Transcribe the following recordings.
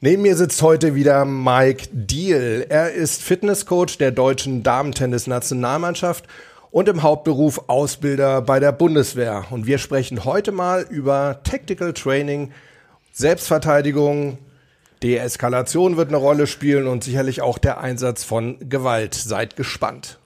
Neben mir sitzt heute wieder Mike Deal. Er ist Fitnesscoach der deutschen Damentennis-Nationalmannschaft und im Hauptberuf Ausbilder bei der Bundeswehr. Und wir sprechen heute mal über Tactical Training, Selbstverteidigung, Deeskalation wird eine Rolle spielen und sicherlich auch der Einsatz von Gewalt. Seid gespannt.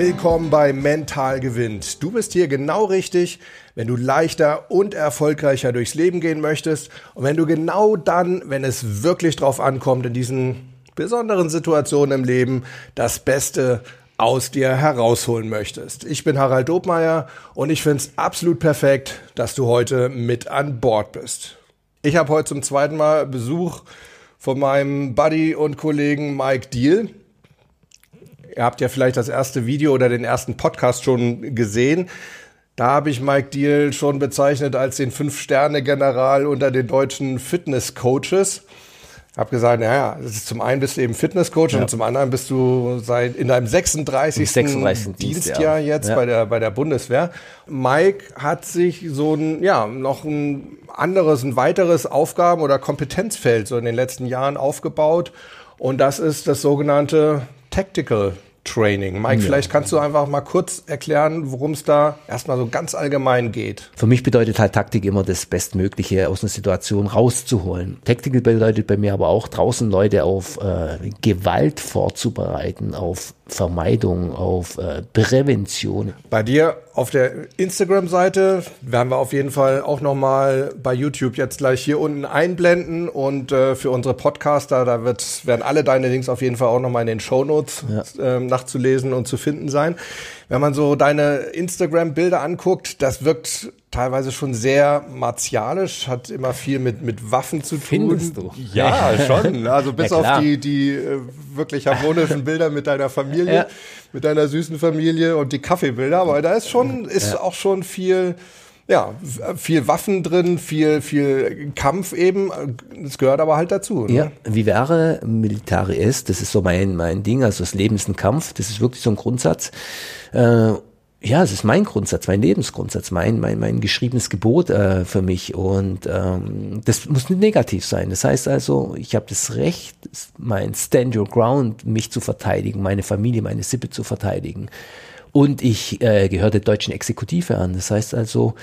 Willkommen bei Mental gewinnt. Du bist hier genau richtig, wenn du leichter und erfolgreicher durchs Leben gehen möchtest und wenn du genau dann, wenn es wirklich drauf ankommt, in diesen besonderen Situationen im Leben das Beste aus dir herausholen möchtest. Ich bin Harald Dobmeier und ich finde es absolut perfekt, dass du heute mit an Bord bist. Ich habe heute zum zweiten Mal Besuch von meinem Buddy und Kollegen Mike Deal. Ihr habt ja vielleicht das erste Video oder den ersten Podcast schon gesehen. Da habe ich Mike Deal schon bezeichnet als den Fünf-Sterne-General unter den deutschen Fitness-Coaches. Hab gesagt, naja, zum einen bist du eben Fitnesscoach ja. und zum anderen bist du seit in deinem 36. 36. Dienstjahr jetzt ja. bei der bei der Bundeswehr. Mike hat sich so ein ja noch ein anderes, ein weiteres Aufgaben- oder Kompetenzfeld so in den letzten Jahren aufgebaut und das ist das sogenannte Tactical Training. Mike, ja. vielleicht kannst du einfach mal kurz erklären, worum es da erstmal so ganz allgemein geht. Für mich bedeutet halt Taktik immer das Bestmögliche aus einer Situation rauszuholen. Tactical bedeutet bei mir aber auch draußen Leute auf äh, Gewalt vorzubereiten, auf Vermeidung, auf äh, Prävention. Bei dir auf der Instagram-Seite werden wir auf jeden Fall auch nochmal bei YouTube jetzt gleich hier unten einblenden und äh, für unsere Podcaster, da wird, werden alle deine Links auf jeden Fall auch nochmal in den Shownotes ja. äh, nachzulesen und zu finden sein. Wenn man so deine Instagram-Bilder anguckt, das wirkt teilweise schon sehr martialisch, hat immer viel mit, mit Waffen zu tun. Findest du? Ja, schon. Also bis ja, auf die, die äh, wirklich harmonischen Bilder mit deiner Familie, ja. mit deiner süßen Familie und die Kaffeebilder. Aber da ist schon, ist ja. auch schon viel, ja, viel Waffen drin, viel, viel Kampf eben. Das gehört aber halt dazu. Ne? Ja, wie wäre Militare ist, das ist so mein, mein Ding, also das Leben ist ein Kampf, das ist wirklich so ein Grundsatz. Äh, ja, es ist mein Grundsatz, mein Lebensgrundsatz, mein, mein, mein geschriebenes Gebot äh, für mich. Und ähm, das muss nicht negativ sein. Das heißt also, ich habe das Recht, mein Stand Your Ground, mich zu verteidigen, meine Familie, meine Sippe zu verteidigen. Und ich äh, gehöre der deutschen Exekutive an. Das heißt also,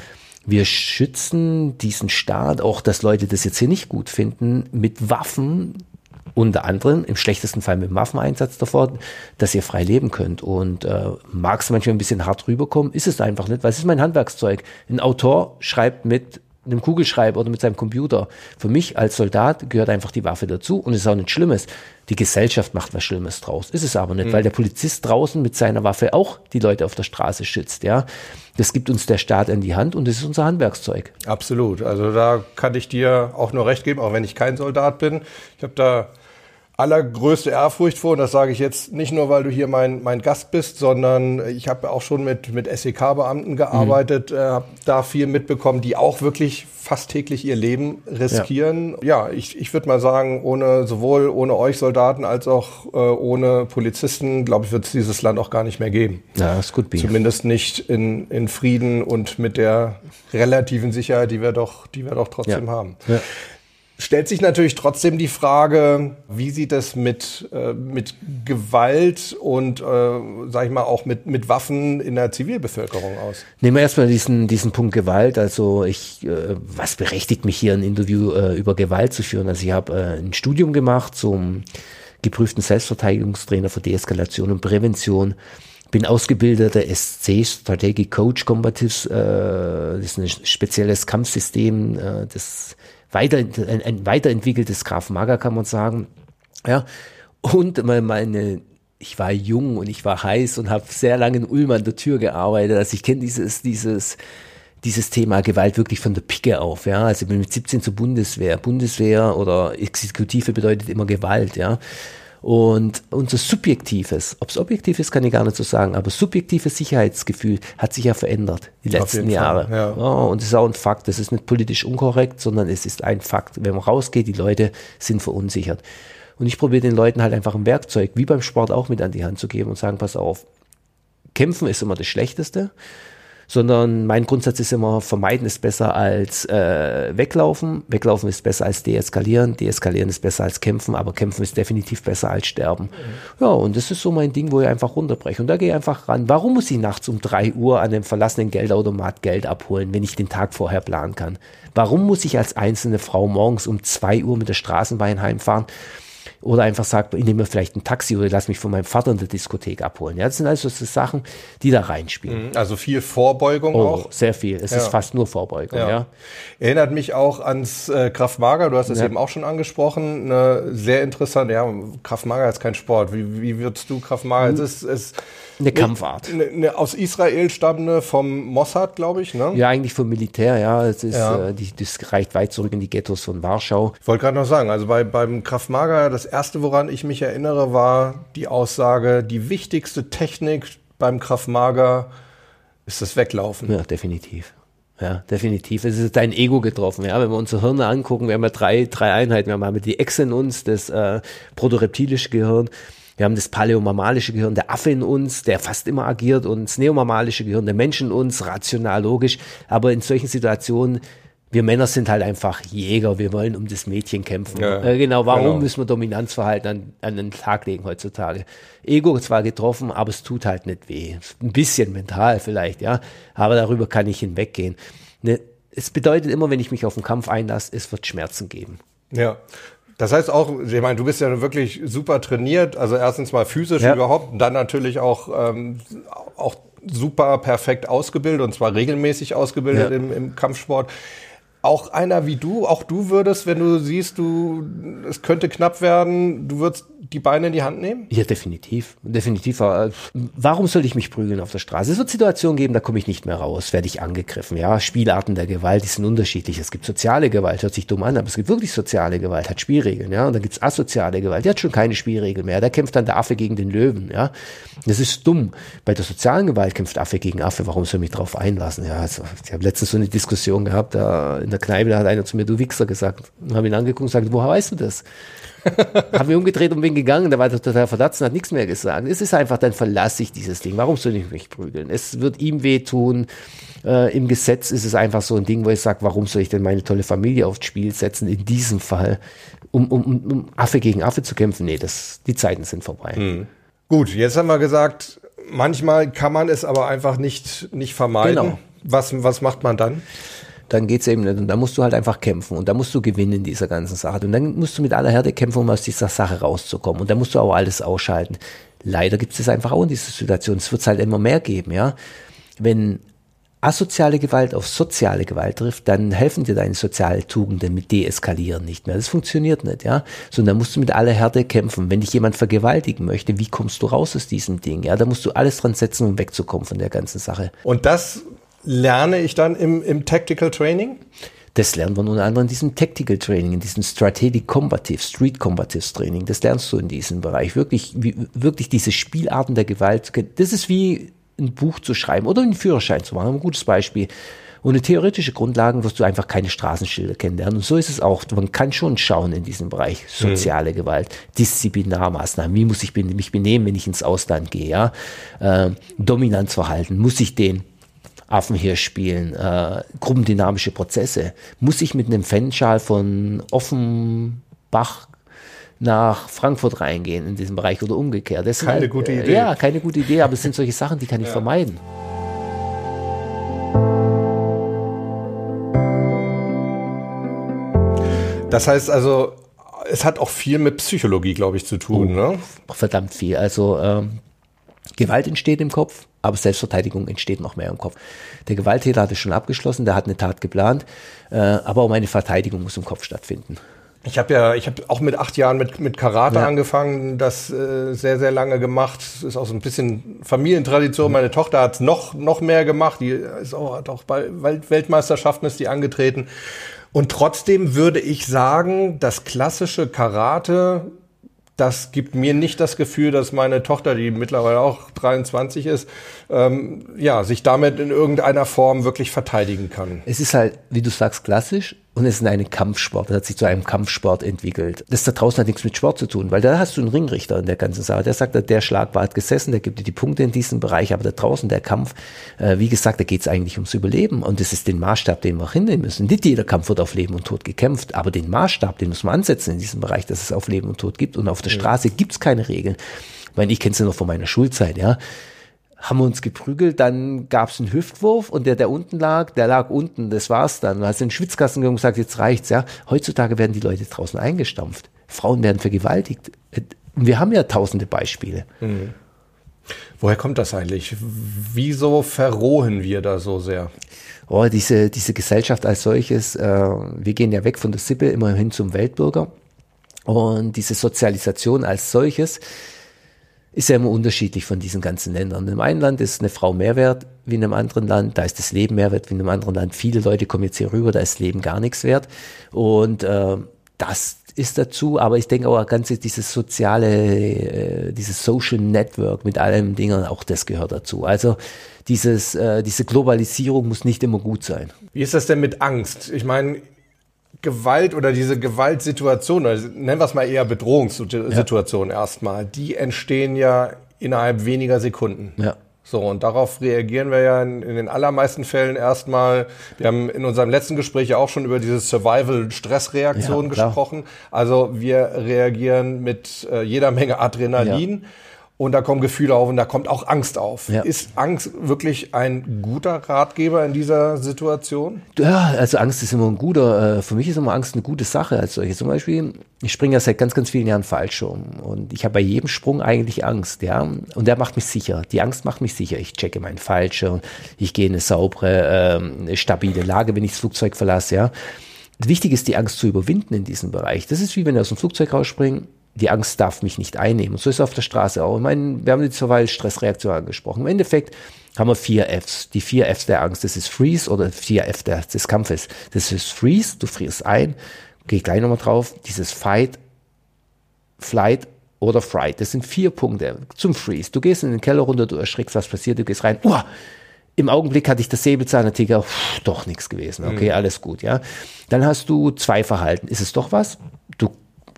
wir schützen diesen Staat, auch dass Leute das jetzt hier nicht gut finden, mit Waffen, unter anderem im schlechtesten Fall mit dem Waffeneinsatz davor, dass ihr frei leben könnt. Und äh, mag es manchmal ein bisschen hart rüberkommen, ist es einfach nicht, weil es ist mein Handwerkszeug. Ein Autor schreibt mit einem Kugelschreiber oder mit seinem Computer. Für mich als Soldat gehört einfach die Waffe dazu und es ist auch nichts Schlimmes. Die Gesellschaft macht was Schlimmes draus. Ist es aber nicht, mhm. weil der Polizist draußen mit seiner Waffe auch die Leute auf der Straße schützt, ja. Das gibt uns der Staat in die Hand und das ist unser Handwerkszeug. Absolut. Also da kann ich dir auch nur recht geben, auch wenn ich kein Soldat bin. Ich habe da allergrößte Ehrfurcht vor. Und das sage ich jetzt nicht nur, weil du hier mein, mein Gast bist, sondern ich habe auch schon mit, mit SEK-Beamten gearbeitet, mhm. äh, habe da viel mitbekommen, die auch wirklich fast täglich ihr Leben riskieren. Ja, ja ich, ich würde mal sagen, ohne sowohl ohne euch Soldaten als auch äh, ohne Polizisten, glaube ich, wird es dieses Land auch gar nicht mehr geben. Ja, ist gut. Zumindest nicht in, in Frieden und mit der relativen Sicherheit, die wir doch, die wir doch trotzdem ja. haben. Ja stellt sich natürlich trotzdem die Frage, wie sieht es mit, äh, mit Gewalt und, äh, sag ich mal, auch mit, mit Waffen in der Zivilbevölkerung aus? Nehmen wir erstmal diesen, diesen Punkt Gewalt. Also ich, äh, was berechtigt mich hier ein Interview äh, über Gewalt zu führen? Also ich habe äh, ein Studium gemacht zum geprüften Selbstverteidigungstrainer für Deeskalation und Prävention bin ausgebildeter SC, Strategic Coach Combatives, äh, das ist ein spezielles Kampfsystem, äh, das weiter, ein, ein weiterentwickeltes Graf Mager, kann man sagen. Ja. Und meine, ich war jung und ich war heiß und habe sehr lange in Ulm an der Tür gearbeitet. Also ich kenne dieses, dieses, dieses Thema Gewalt wirklich von der Picke auf, ja. Also ich bin mit 17 zur Bundeswehr. Bundeswehr oder Exekutive bedeutet immer Gewalt, ja. Und unser subjektives, ob es objektiv ist, kann ich gar nicht so sagen, aber subjektives Sicherheitsgefühl hat sich ja verändert die letzten Jahre. Ja. Ja, und es ist auch ein Fakt, das ist nicht politisch unkorrekt, sondern es ist ein Fakt. Wenn man rausgeht, die Leute sind verunsichert. Und ich probiere den Leuten halt einfach ein Werkzeug, wie beim Sport auch mit an die Hand zu geben und sagen, pass auf, kämpfen ist immer das Schlechteste. Sondern mein Grundsatz ist immer, vermeiden ist besser als äh, weglaufen, weglaufen ist besser als deeskalieren, deeskalieren ist besser als kämpfen, aber kämpfen ist definitiv besser als sterben. Mhm. Ja, und das ist so mein Ding, wo ich einfach runterbreche. Und da gehe ich einfach ran. Warum muss ich nachts um drei Uhr an einem verlassenen Geldautomat Geld abholen, wenn ich den Tag vorher planen kann? Warum muss ich als einzelne Frau morgens um zwei Uhr mit der Straßenbahn heimfahren? Oder einfach sagt, ich nehme vielleicht ein Taxi oder lass mich von meinem Vater in der Diskothek abholen. Ja, das sind also so Sachen, die da reinspielen. Mhm. Also viel Vorbeugung oh, auch. Sehr viel. Es ja. ist fast nur Vorbeugung. Ja. ja. Erinnert mich auch ans äh, Kraftmager. Du hast es ja. eben auch schon angesprochen. Eine sehr interessant. Ja, Kraftmager ist kein Sport. Wie, wie würdest du Kraftmager? Mhm. Es ist, es eine Kampfart. Eine, eine aus Israel stammende vom Mossad, glaube ich, ne? Ja, eigentlich vom Militär, ja. Es ist, ja. Äh, die, das reicht weit zurück in die Ghettos von Warschau. Ich wollte gerade noch sagen, also bei, beim Kraftmager, das erste, woran ich mich erinnere, war die Aussage, die wichtigste Technik beim Kraftmager ist das Weglaufen. Ja, definitiv. Ja, definitiv. Es ist dein Ego getroffen. Ja, wenn wir unsere Hirne angucken, wir haben ja drei, drei Einheiten. Wir haben die Echse in uns, das äh, protoreptilische Gehirn. Wir haben das paläomammalische Gehirn, der Affe in uns, der fast immer agiert und das neomammalische Gehirn, der Mensch in uns, rational, logisch. Aber in solchen Situationen wir Männer sind halt einfach Jäger, wir wollen um das Mädchen kämpfen. Ja, äh, genau, warum genau. müssen wir Dominanzverhalten an, an den Tag legen heutzutage? Ego zwar getroffen, aber es tut halt nicht weh. Ein bisschen mental vielleicht, ja, aber darüber kann ich hinweggehen. Ne, es bedeutet immer, wenn ich mich auf den Kampf einlasse, es wird Schmerzen geben. Ja. Das heißt auch, ich meine, du bist ja wirklich super trainiert, also erstens mal physisch ja. überhaupt, dann natürlich auch, ähm, auch super perfekt ausgebildet und zwar regelmäßig ausgebildet ja. im, im Kampfsport auch einer wie du, auch du würdest, wenn du siehst, du, es könnte knapp werden, du würdest die Beine in die Hand nehmen? Ja, definitiv. Definitiv. Warum soll ich mich prügeln auf der Straße? Es wird Situationen geben, da komme ich nicht mehr raus, werde ich angegriffen. Ja, Spielarten der Gewalt, die sind unterschiedlich. Es gibt soziale Gewalt, hört sich dumm an, aber es gibt wirklich soziale Gewalt, hat Spielregeln. Ja, und dann gibt's asoziale Gewalt, die hat schon keine Spielregeln mehr. Da kämpft dann der Affe gegen den Löwen. Ja, das ist dumm. Bei der sozialen Gewalt kämpft Affe gegen Affe. Warum soll ich mich darauf einlassen? Ja, also, ich habe letztens so eine Diskussion gehabt, da in der Kneipe, da hat einer zu mir, du Wichser gesagt. Habe ihn angeguckt und gesagt, woher weißt du das? habe mich umgedreht und bin gegangen, da war der total verdutzt und hat nichts mehr gesagt. Es ist einfach, dann verlasse ich dieses Ding. Warum soll ich mich prügeln? Es wird ihm wehtun. Äh, Im Gesetz ist es einfach so ein Ding, wo ich sage, warum soll ich denn meine tolle Familie aufs Spiel setzen, in diesem Fall, um, um, um Affe gegen Affe zu kämpfen? Nee, das, die Zeiten sind vorbei. Mhm. Gut, jetzt haben wir gesagt, manchmal kann man es aber einfach nicht, nicht vermeiden. Genau. Was, was macht man dann? Dann geht's eben nicht. Und da musst du halt einfach kämpfen und da musst du gewinnen in dieser ganzen Sache. Und dann musst du mit aller Härte kämpfen, um aus dieser Sache rauszukommen. Und da musst du auch alles ausschalten. Leider gibt es einfach auch in dieser Situation. Es wird halt immer mehr geben, ja. Wenn asoziale Gewalt auf soziale Gewalt trifft, dann helfen dir deine sozialen Tugenden mit Deeskalieren nicht mehr. Das funktioniert nicht, ja. Sondern musst du mit aller Härte kämpfen. Wenn dich jemand vergewaltigen möchte, wie kommst du raus aus diesem Ding? Ja, da musst du alles dran setzen, um wegzukommen von der ganzen Sache. Und das lerne ich dann im, im Tactical Training? Das lernen wir unter anderem in diesem Tactical Training, in diesem Strategic Combative, Street Combatives Training. Das lernst du in diesem Bereich. Wirklich, wie, wirklich diese Spielarten der Gewalt. Das ist wie ein Buch zu schreiben oder einen Führerschein zu machen. Ein gutes Beispiel. Ohne theoretische Grundlagen wirst du einfach keine Straßenschilder kennenlernen. Und so ist es auch. Man kann schon schauen in diesem Bereich. Soziale mhm. Gewalt, Disziplinarmaßnahmen. Wie muss ich mich benehmen, wenn ich ins Ausland gehe? Ja? Äh, Dominanzverhalten. Muss ich den Affen hier spielen, äh, gruppendynamische Prozesse. Muss ich mit einem Fanschal von Offenbach nach Frankfurt reingehen in diesem Bereich oder umgekehrt? Das keine halt, gute Idee. Äh, ja, keine gute Idee, aber es sind solche Sachen, die kann ich ja. vermeiden. Das heißt also, es hat auch viel mit Psychologie, glaube ich, zu tun. Oh, ne? Verdammt viel. Also ähm, Gewalt entsteht im Kopf, aber Selbstverteidigung entsteht noch mehr im Kopf. Der Gewalttäter hat es schon abgeschlossen, der hat eine Tat geplant, äh, aber auch meine Verteidigung muss im Kopf stattfinden. Ich habe ja, ich habe auch mit acht Jahren mit, mit Karate ja. angefangen, das äh, sehr, sehr lange gemacht. Das ist auch so ein bisschen Familientradition. Mhm. Meine Tochter hat noch, noch mehr gemacht. Die ist auch, hat auch bei Weltmeisterschaften ist die angetreten. Und trotzdem würde ich sagen, das klassische Karate das gibt mir nicht das Gefühl, dass meine Tochter, die mittlerweile auch 23 ist, ähm, ja, sich damit in irgendeiner Form wirklich verteidigen kann. Es ist halt, wie du sagst, klassisch und es ist ein Kampfsport. Das hat sich zu einem Kampfsport entwickelt. Das da draußen hat nichts mit Sport zu tun, weil da hast du einen Ringrichter in der ganzen Sache. Der sagt, der Schlag war hat gesessen, der gibt dir die Punkte in diesem Bereich, aber da draußen der Kampf, äh, wie gesagt, da geht es eigentlich ums Überleben und das ist den Maßstab, den wir auch hinnehmen müssen. Nicht jeder Kampf wird auf Leben und Tod gekämpft, aber den Maßstab, den muss man ansetzen in diesem Bereich, dass es auf Leben und Tod gibt und auf der. Straße gibt es keine Regeln. Ich meine, ich kenne es ja noch von meiner Schulzeit, ja haben wir uns geprügelt, dann gab es einen Hüftwurf und der, der unten lag, der lag unten, das war's dann. Du hast in den Schwitzkasten gegangen und gesagt, jetzt reicht's, ja. Heutzutage werden die Leute draußen eingestampft. Frauen werden vergewaltigt. Wir haben ja tausende Beispiele. Mhm. Woher kommt das eigentlich? Wieso verrohen wir da so sehr? Oh, diese, diese Gesellschaft als solches, äh, wir gehen ja weg von der Sippe immer hin zum Weltbürger. Und diese Sozialisation als solches, ist ja immer unterschiedlich von diesen ganzen Ländern. In einem Land ist eine Frau mehr wert wie in einem anderen Land, da ist das Leben mehr wert wie in einem anderen Land. Viele Leute kommen jetzt hier rüber, da ist Leben gar nichts wert. Und äh, das ist dazu, aber ich denke auch ganz dieses soziale, äh, dieses Social Network mit allen Dingen, auch das gehört dazu. Also dieses, äh, diese Globalisierung muss nicht immer gut sein. Wie ist das denn mit Angst? Ich meine, Gewalt oder diese Gewaltsituation, also nennen wir es mal eher Bedrohungssituation ja. erstmal, die entstehen ja innerhalb weniger Sekunden. Ja. So, und darauf reagieren wir ja in, in, den allermeisten Fällen erstmal. Wir haben in unserem letzten Gespräch ja auch schon über diese Survival-Stressreaktion ja, gesprochen. Also wir reagieren mit äh, jeder Menge Adrenalin. Ja und da kommen Gefühle auf und da kommt auch Angst auf. Ja. Ist Angst wirklich ein guter Ratgeber in dieser Situation? Ja, also Angst ist immer ein guter, äh, für mich ist immer Angst eine gute Sache als solche. Zum Beispiel, ich springe ja seit ganz, ganz vielen Jahren Fallschirm und ich habe bei jedem Sprung eigentlich Angst, ja. Und der macht mich sicher. Die Angst macht mich sicher. Ich checke meinen Fallschirm, ich gehe in eine saubere, ähm, stabile Lage, wenn ich das Flugzeug verlasse, ja. Wichtig ist, die Angst zu überwinden in diesem Bereich. Das ist wie wenn wir aus dem Flugzeug rausspringen die Angst darf mich nicht einnehmen. Und so ist es auf der Straße auch. Ich meine, wir haben die Survival Stressreaktion angesprochen. Im Endeffekt haben wir vier Fs. Die vier Fs der Angst, das ist Freeze oder vier F des Kampfes. Das ist Freeze, du frierst ein. Gehe gleich nochmal drauf. Dieses Fight, Flight oder Fright. Das sind vier Punkte zum Freeze. Du gehst in den Keller runter, du erschrickst, was passiert, du gehst rein. Uah, im Augenblick hatte ich das Säbelzahntiger, doch nichts gewesen. Okay, mhm. alles gut, ja. Dann hast du zwei Verhalten. Ist es doch was?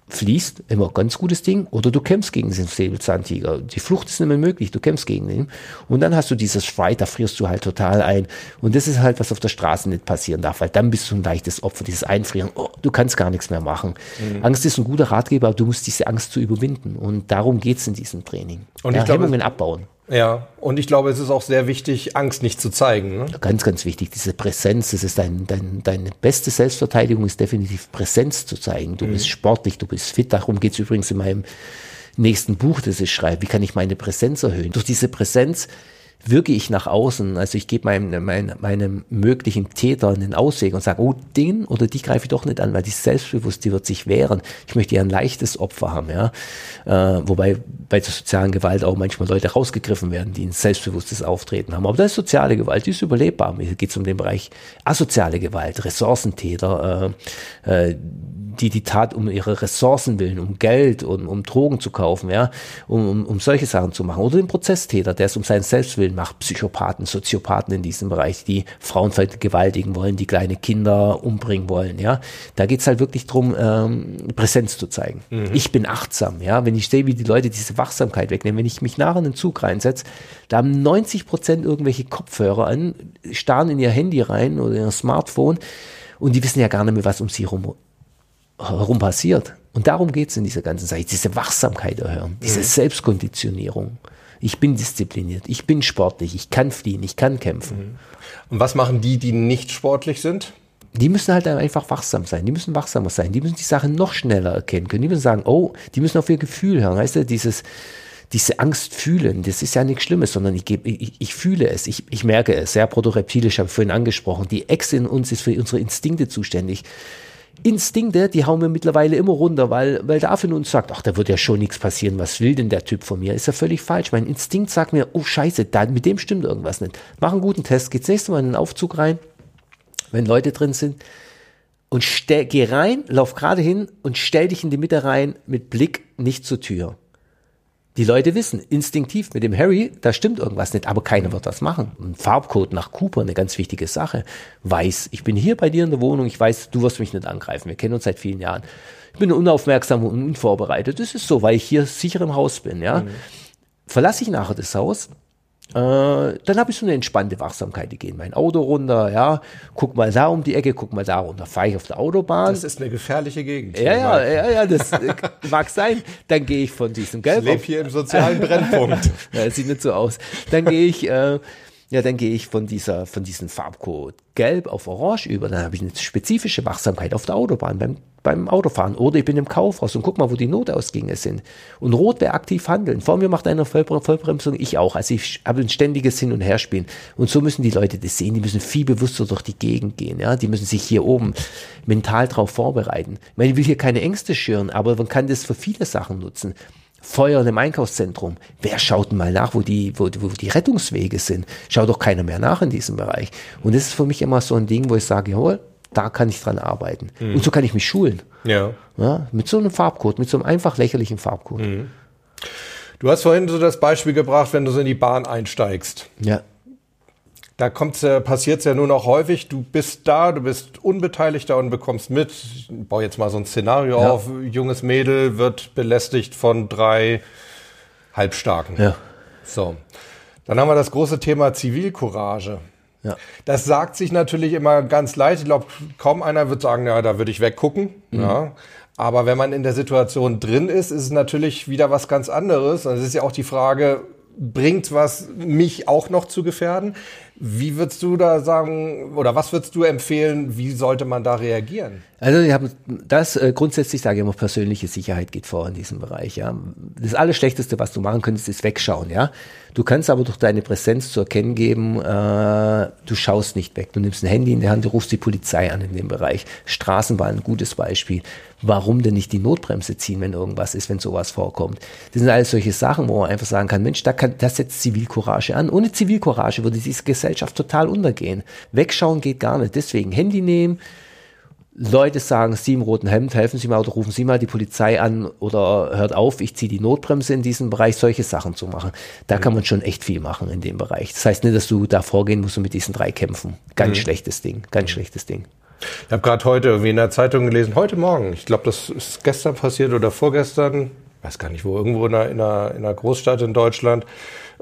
Fließt, immer ganz gutes Ding, oder du kämpfst gegen den Säbelzahntiger. Die Flucht ist nicht mehr möglich, du kämpfst gegen ihn. Und dann hast du dieses Fright, da frierst du halt total ein. Und das ist halt, was auf der Straße nicht passieren darf, weil dann bist du ein leichtes Opfer, dieses Einfrieren. Oh, du kannst gar nichts mehr machen. Mhm. Angst ist ein guter Ratgeber, aber du musst diese Angst zu überwinden. Und darum geht's in diesem Training. Und ja, glaube, Hemmungen abbauen. Ja, und ich glaube, es ist auch sehr wichtig, Angst nicht zu zeigen. Ne? Ganz, ganz wichtig, diese Präsenz, das ist dein, dein, deine beste Selbstverteidigung, ist definitiv Präsenz zu zeigen. Du mhm. bist sportlich, du bist fit. Darum geht's übrigens in meinem nächsten Buch, das ich schreibe. Wie kann ich meine Präsenz erhöhen? Durch diese Präsenz wirke ich nach außen. Also ich gebe meinem, meinem, meinem möglichen Täter einen Ausweg und sage, oh, den oder die greife ich doch nicht an, weil die selbstbewusst, die wird sich wehren. Ich möchte ja ein leichtes Opfer haben, ja. Äh, wobei bei der sozialen Gewalt auch manchmal Leute rausgegriffen werden, die ein selbstbewusstes Auftreten haben. Aber das ist soziale Gewalt, die ist überlebbar. Hier geht es um den Bereich asoziale Gewalt, Ressourcentäter, äh, äh, die die Tat um ihre Ressourcen willen, um Geld und um Drogen zu kaufen, ja, um, um, um solche Sachen zu machen. Oder den Prozesstäter, der es um seinen Selbstwillen macht, Psychopathen, Soziopathen in diesem Bereich, die Frauen vergewaltigen wollen, die kleine Kinder umbringen wollen, ja. Da geht's halt wirklich drum, ähm, Präsenz zu zeigen. Mhm. Ich bin achtsam, ja. Wenn ich sehe, wie die Leute diese Wachsamkeit wegnehmen, wenn ich mich nachher in den Zug reinsetze, da haben 90 Prozent irgendwelche Kopfhörer an, starren in ihr Handy rein oder ihr Smartphone und die wissen ja gar nicht mehr, was um sie herum herum passiert. Und darum geht es in dieser ganzen Sache. Diese Wachsamkeit erhöhen, diese mhm. Selbstkonditionierung. Ich bin diszipliniert, ich bin sportlich, ich kann fliehen, ich kann kämpfen. Mhm. Und was machen die, die nicht sportlich sind? Die müssen halt einfach wachsam sein, die müssen wachsamer sein, die müssen die Sachen noch schneller erkennen können. Die müssen sagen, oh, die müssen auf ihr Gefühl hören. Weißt du, dieses, diese Angst fühlen, das ist ja nichts Schlimmes, sondern ich, gebe, ich, ich fühle es, ich, ich merke es. Sehr protoreptilisch, habe ich vorhin angesprochen. Die Ex in uns ist für unsere Instinkte zuständig. Instinkte, die hauen wir mittlerweile immer runter, weil, weil der Affe in uns sagt, ach, da wird ja schon nichts passieren, was will denn der Typ von mir? Ist ja völlig falsch. Mein Instinkt sagt mir, oh scheiße, da, mit dem stimmt irgendwas nicht. Mach einen guten Test, geht's nächste Mal in den Aufzug rein, wenn Leute drin sind, und stell, geh rein, lauf gerade hin und stell dich in die Mitte rein mit Blick nicht zur Tür. Die Leute wissen instinktiv mit dem Harry, da stimmt irgendwas nicht, aber keiner wird das machen. Ein Farbcode nach Cooper, eine ganz wichtige Sache. Weiß, ich bin hier bei dir in der Wohnung, ich weiß, du wirst mich nicht angreifen. Wir kennen uns seit vielen Jahren. Ich bin unaufmerksam und unvorbereitet. Das ist so, weil ich hier sicher im Haus bin, ja. Mhm. Verlasse ich nachher das Haus, äh, dann habe ich so eine entspannte Wachsamkeit. Ich gehe in mein Auto runter, ja, guck mal da um die Ecke, guck mal da runter, fahre ich auf der Autobahn. Das ist eine gefährliche Gegend. Ja, ja, ja, ja, das mag sein. Dann gehe ich von diesem Gelb. Ich lebe hier im sozialen Brennpunkt. ja, das sieht nicht so aus. Dann gehe ich äh, ja, dann gehe ich von dieser, von diesem Farbcode gelb auf orange über. Dann habe ich eine spezifische Wachsamkeit auf der Autobahn beim, beim Autofahren. Oder ich bin im Kaufhaus und guck mal, wo die Notausgänge sind. Und rot wäre aktiv handeln. Vor mir macht einer Vollbremsung, ich auch. Also ich habe ein ständiges Hin- und Herspielen. Und so müssen die Leute das sehen. Die müssen viel bewusster durch die Gegend gehen. Ja, die müssen sich hier oben mental drauf vorbereiten. Ich meine, ich will hier keine Ängste schüren, aber man kann das für viele Sachen nutzen. Feuer im Einkaufszentrum. Wer schaut denn mal nach, wo die, wo, wo die Rettungswege sind? Schaut doch keiner mehr nach in diesem Bereich. Und das ist für mich immer so ein Ding, wo ich sage, jawohl, da kann ich dran arbeiten. Mhm. Und so kann ich mich schulen. Ja. ja. Mit so einem Farbcode, mit so einem einfach lächerlichen Farbcode. Mhm. Du hast vorhin so das Beispiel gebracht, wenn du so in die Bahn einsteigst. Ja. Da kommt's, äh, passiert's ja nur noch häufig. Du bist da, du bist Unbeteiligter und bekommst mit. Ich baue jetzt mal so ein Szenario ja. auf. Junges Mädel wird belästigt von drei Halbstarken. Ja. So. Dann haben wir das große Thema Zivilcourage. Ja. Das sagt sich natürlich immer ganz leicht. Ich glaube, kaum einer wird sagen, ja, da würde ich weggucken. Mhm. Ja. Aber wenn man in der Situation drin ist, ist es natürlich wieder was ganz anderes. Und es ist ja auch die Frage, bringt was, mich auch noch zu gefährden? Wie würdest du da sagen, oder was würdest du empfehlen, wie sollte man da reagieren? Also ich habe das äh, grundsätzlich sage ich immer, persönliche Sicherheit geht vor in diesem Bereich. Ja, das Allerschlechteste, was du machen könntest, ist wegschauen. Ja, du kannst aber durch deine Präsenz zu erkennen geben, äh, du schaust nicht weg. Du nimmst ein Handy in der Hand, du rufst die Polizei an in dem Bereich. Straßenbahn, ein gutes Beispiel. Warum denn nicht die Notbremse ziehen, wenn irgendwas ist, wenn sowas vorkommt? Das sind alles solche Sachen, wo man einfach sagen kann, Mensch, da kann, das setzt Zivilcourage an. Ohne Zivilcourage würde diese Gesellschaft total untergehen. Wegschauen geht gar nicht. Deswegen Handy nehmen Leute sagen, Sie im roten Hemd, helfen Sie mal oder rufen Sie mal die Polizei an oder hört auf, ich ziehe die Notbremse in diesem Bereich, solche Sachen zu machen. Da mhm. kann man schon echt viel machen in dem Bereich. Das heißt nicht, dass du da vorgehen musst und mit diesen drei kämpfen. Ganz mhm. schlechtes Ding, ganz schlechtes Ding. Ich habe gerade heute irgendwie in der Zeitung gelesen, heute Morgen, ich glaube, das ist gestern passiert oder vorgestern, weiß gar nicht wo, irgendwo in einer, in einer, in einer Großstadt in Deutschland,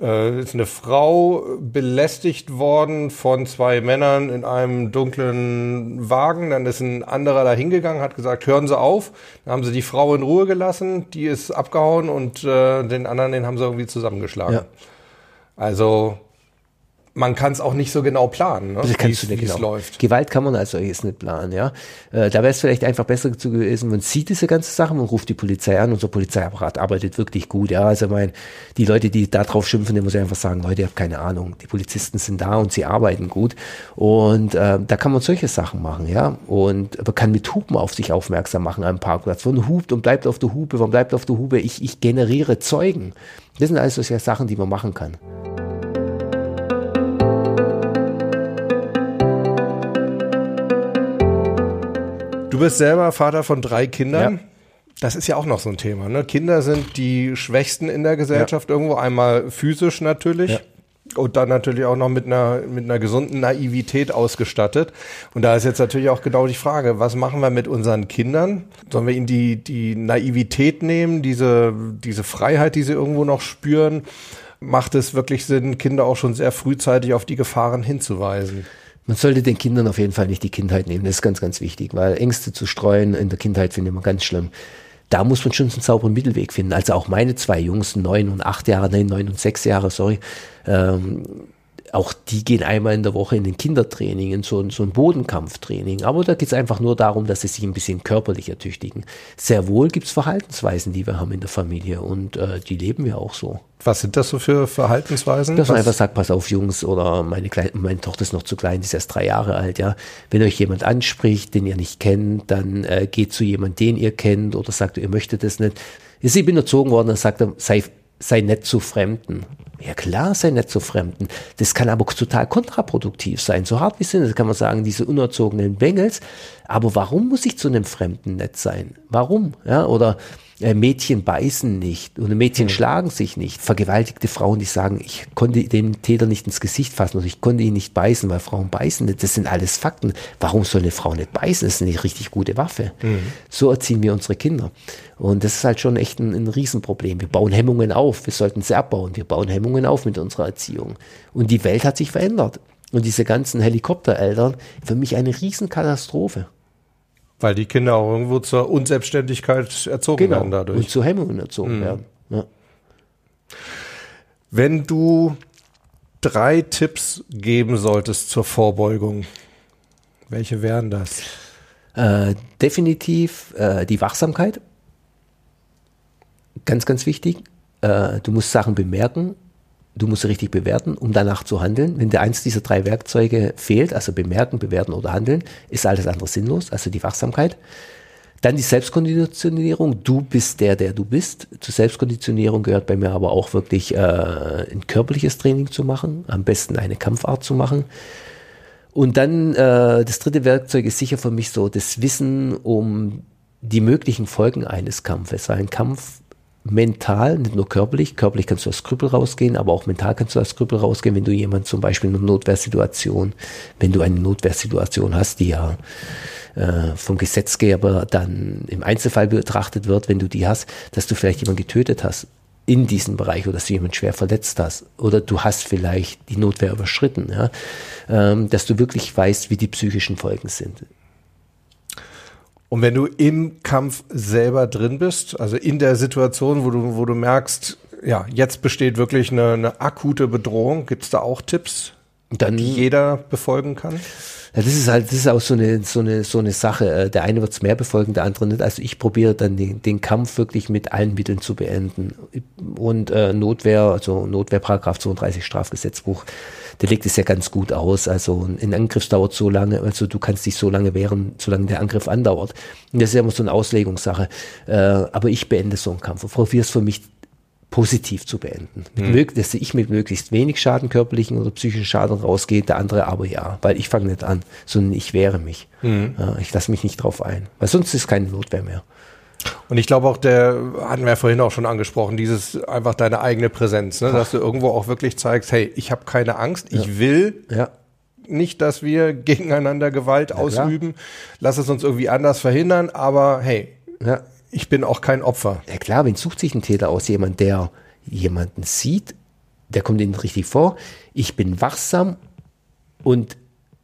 äh, ist eine Frau belästigt worden von zwei Männern in einem dunklen Wagen. Dann ist ein anderer da hingegangen, hat gesagt, hören Sie auf. Dann haben sie die Frau in Ruhe gelassen, die ist abgehauen und äh, den anderen, den haben sie irgendwie zusammengeschlagen. Ja. Also man kann es auch nicht so genau planen, ne? wie es genau. läuft. Gewalt kann man als solches nicht planen, ja. Äh, da wäre es vielleicht einfach besser gewesen, man sieht diese ganze Sache, man ruft die Polizei an, unser Polizeiapparat arbeitet wirklich gut, ja. Also mein, die Leute, die da drauf schimpfen, die muss ich einfach sagen, Leute, ihr habt keine Ahnung. Die Polizisten sind da und sie arbeiten gut. Und äh, da kann man solche Sachen machen, ja. Und man kann mit Hupen auf sich aufmerksam machen am Parkplatz. Man hupt und bleibt auf der Hupe, man bleibt auf der Hupe. Ich, ich generiere Zeugen. Das sind alles solche Sachen, die man machen kann. Du bist selber Vater von drei Kindern. Ja. Das ist ja auch noch so ein Thema. Ne? Kinder sind die Schwächsten in der Gesellschaft ja. irgendwo. Einmal physisch natürlich. Ja. Und dann natürlich auch noch mit einer, mit einer gesunden Naivität ausgestattet. Und da ist jetzt natürlich auch genau die Frage, was machen wir mit unseren Kindern? Sollen wir ihnen die, die Naivität nehmen, diese, diese Freiheit, die sie irgendwo noch spüren? Macht es wirklich Sinn, Kinder auch schon sehr frühzeitig auf die Gefahren hinzuweisen? Man sollte den Kindern auf jeden Fall nicht die Kindheit nehmen. Das ist ganz, ganz wichtig, weil Ängste zu streuen in der Kindheit finde ich immer ganz schlimm. Da muss man schon einen sauberen Mittelweg finden. Also auch meine zwei Jungs, neun und acht Jahre, nein, neun und sechs Jahre, sorry, ähm, auch die gehen einmal in der Woche in den Kindertraining, in so, so ein Bodenkampftraining. Aber da geht es einfach nur darum, dass sie sich ein bisschen körperlich ertüchtigen. Sehr wohl gibt es Verhaltensweisen, die wir haben in der Familie und äh, die leben wir auch so. Was sind das so für Verhaltensweisen? Dass man einfach sagt, pass auf, Jungs, oder meine, Kleine, meine Tochter ist noch zu klein, die ist erst drei Jahre alt, ja. Wenn euch jemand anspricht, den ihr nicht kennt, dann äh, geht zu jemandem, den ihr kennt, oder sagt, ihr möchtet das nicht. Ich bin erzogen worden, dann sagt er, sei, sei nett zu Fremden. Ja klar, sei nett zu Fremden. Das kann aber total kontraproduktiv sein. So hart wie sind, das kann man sagen, diese unerzogenen Bengels. Aber warum muss ich zu einem Fremden nett sein? Warum? Ja, oder Mädchen beißen nicht oder Mädchen mhm. schlagen sich nicht. Vergewaltigte Frauen, die sagen, ich konnte dem Täter nicht ins Gesicht fassen oder ich konnte ihn nicht beißen, weil Frauen beißen nicht. Das sind alles Fakten. Warum soll eine Frau nicht beißen? Das ist eine richtig gute Waffe. Mhm. So erziehen wir unsere Kinder. Und das ist halt schon echt ein, ein Riesenproblem. Wir bauen Hemmungen auf. Wir sollten sie abbauen. Wir bauen Hemmungen auf mit unserer Erziehung. Und die Welt hat sich verändert. Und diese ganzen Helikoptereltern, für mich eine Riesenkatastrophe. Weil die Kinder auch irgendwo zur Unselbstständigkeit erzogen genau. werden dadurch. Und zu Hemmungen erzogen mhm. werden. Ja. Wenn du drei Tipps geben solltest zur Vorbeugung, welche wären das? Äh, definitiv äh, die Wachsamkeit. Ganz, ganz wichtig. Äh, du musst Sachen bemerken du musst richtig bewerten, um danach zu handeln. Wenn dir eins dieser drei Werkzeuge fehlt, also bemerken, bewerten oder handeln, ist alles andere sinnlos, also die Wachsamkeit. Dann die Selbstkonditionierung. Du bist der, der du bist. Zur Selbstkonditionierung gehört bei mir aber auch wirklich äh, ein körperliches Training zu machen, am besten eine Kampfart zu machen. Und dann äh, das dritte Werkzeug ist sicher für mich so das Wissen um die möglichen Folgen eines Kampfes. Weil ein Kampf mental, nicht nur körperlich. Körperlich kannst du aus Krüppel rausgehen, aber auch mental kannst du aus Krüppel rausgehen, wenn du jemand zum Beispiel in einer Notwehrsituation, wenn du eine Notwehrsituation hast, die ja äh, vom Gesetzgeber dann im Einzelfall betrachtet wird, wenn du die hast, dass du vielleicht jemanden getötet hast in diesem Bereich oder dass du jemanden schwer verletzt hast oder du hast vielleicht die Notwehr überschritten, ja, ähm, dass du wirklich weißt, wie die psychischen Folgen sind. Und wenn du im Kampf selber drin bist, also in der Situation, wo du, wo du merkst, ja, jetzt besteht wirklich eine, eine akute Bedrohung, gibt es da auch Tipps, Dann, die jeder befolgen kann? Ja, das ist halt, das ist auch so eine, so eine, so eine Sache. Äh, der eine wird es mehr befolgen, der andere nicht. Also ich probiere dann den, den Kampf wirklich mit allen Mitteln zu beenden. Und äh, Notwehr, also Notwehrparagraph 32 Strafgesetzbuch, der legt es ja ganz gut aus. Also ein Angriff dauert so lange, also du kannst dich so lange wehren, solange der Angriff andauert. Und das ist ja immer so eine Auslegungssache. Äh, aber ich beende so einen Kampf und probiere es für mich positiv zu beenden. Mit hm. dass ich mit möglichst wenig Schaden, körperlichen oder psychischen Schaden rausgehe, der andere aber ja, weil ich fange nicht an, sondern ich wehre mich. Hm. Ja, ich lasse mich nicht drauf ein, weil sonst ist keine Notwehr mehr. Und ich glaube auch, der hatten wir ja vorhin auch schon angesprochen, dieses einfach deine eigene Präsenz, ne? dass du irgendwo auch wirklich zeigst, hey, ich habe keine Angst, ich ja. will ja. nicht, dass wir gegeneinander Gewalt ja, ausüben, lass es uns irgendwie anders verhindern, aber hey, ja. Ich bin auch kein Opfer. Ja klar, wen sucht sich ein Täter aus? Jemand, der jemanden sieht, der kommt ihnen richtig vor, ich bin wachsam und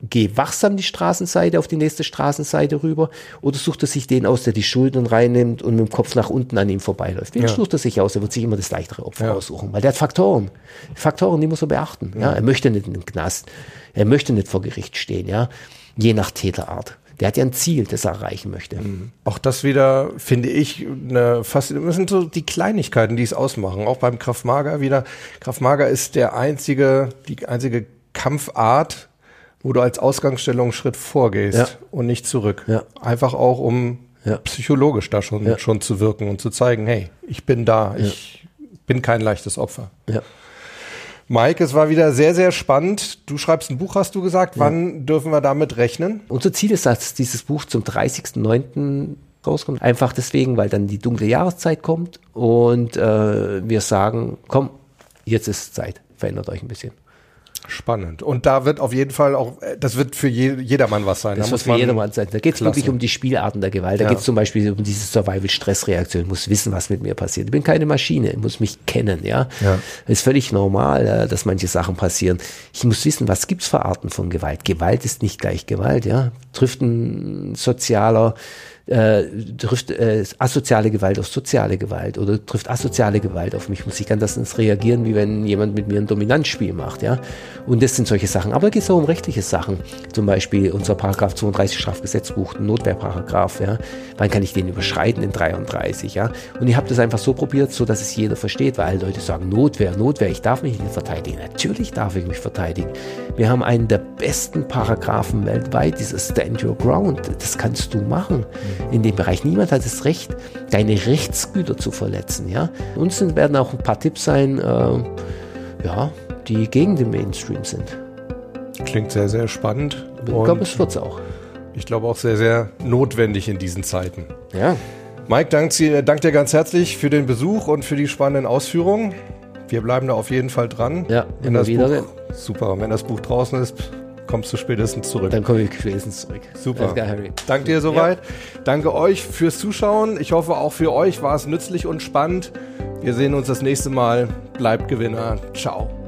geh wachsam die Straßenseite auf die nächste Straßenseite rüber oder sucht er sich den aus, der die Schultern reinnimmt und mit dem Kopf nach unten an ihm vorbeiläuft? Wen ja. sucht er sich aus? Er wird sich immer das leichtere Opfer ja. aussuchen, weil der hat Faktoren. Faktoren, die muss er beachten. Ja. ja. Er möchte nicht in den Knast. Er möchte nicht vor Gericht stehen, ja. Je nach Täterart. Der hat ja ein Ziel, das er erreichen möchte. Mhm. Auch das wieder, finde ich, eine fast, das sind so die Kleinigkeiten, die es ausmachen. Auch beim Kraftmager wieder. Kraftmager ist der einzige, die einzige Kampfart, wo du als Ausgangsstellung einen Schritt vorgehst ja. und nicht zurück. Ja. Einfach auch, um ja. psychologisch da schon, schon zu wirken und zu zeigen, hey, ich bin da, ich bin kein leichtes Opfer. Mike, es war wieder sehr, sehr spannend. Du schreibst ein Buch, hast du gesagt. Wann dürfen wir damit rechnen? Unser Ziel ist, dass dieses Buch zum 30.09. rauskommt. Einfach deswegen, weil dann die dunkle Jahreszeit kommt und äh, wir sagen, komm, jetzt ist Zeit. Verändert euch ein bisschen. Spannend. Und da wird auf jeden Fall auch, äh, das wird für je, jedermann was sein. Das da wird für jedermann sein. Da geht es wirklich um die Spielarten der Gewalt. Da ja. geht es zum Beispiel um diese Survival-Stressreaktion. Ich muss wissen, was mit mir passiert. Ich bin keine Maschine. Ich muss mich kennen. Ja, ja. ist völlig normal, äh, dass manche Sachen passieren. Ich muss wissen, was gibt's für Arten von Gewalt. Gewalt ist nicht gleich Gewalt. Ja, trifft ein sozialer äh, trifft äh, asoziale Gewalt auf soziale Gewalt oder trifft asoziale Gewalt auf mich, muss ich ganz anders reagieren, wie wenn jemand mit mir ein Dominanzspiel macht, ja. Und das sind solche Sachen. Aber es geht auch um rechtliche Sachen. Zum Beispiel unser Paragraph 32 Strafgesetzbuch, Notwehrparagraph, ja. Wann kann ich den überschreiten in 33, ja? Und ich habe das einfach so probiert, so dass es jeder versteht, weil Leute sagen, Notwehr, Notwehr, ich darf mich nicht verteidigen. Natürlich darf ich mich verteidigen. Wir haben einen der besten Paragraphen weltweit, dieses Stand Your Ground. Das kannst du machen in dem Bereich. Niemand hat das Recht, deine Rechtsgüter zu verletzen. Ja? Uns werden auch ein paar Tipps sein, äh, ja, die gegen den Mainstream sind. Klingt sehr, sehr spannend. Ich glaube, es wird's auch. Ich glaube auch sehr, sehr notwendig in diesen Zeiten. Ja. Mike, danke dir, dank dir ganz herzlich für den Besuch und für die spannenden Ausführungen. Wir bleiben da auf jeden Fall dran. Ja, wenn immer das wieder. Buch, super. Wenn das Buch draußen ist, kommst du spätestens zurück. Dann komme ich spätestens zurück. Super. Alles klar, Harry. Danke dir soweit. Danke euch fürs Zuschauen. Ich hoffe, auch für euch war es nützlich und spannend. Wir sehen uns das nächste Mal. Bleibt Gewinner. Ciao.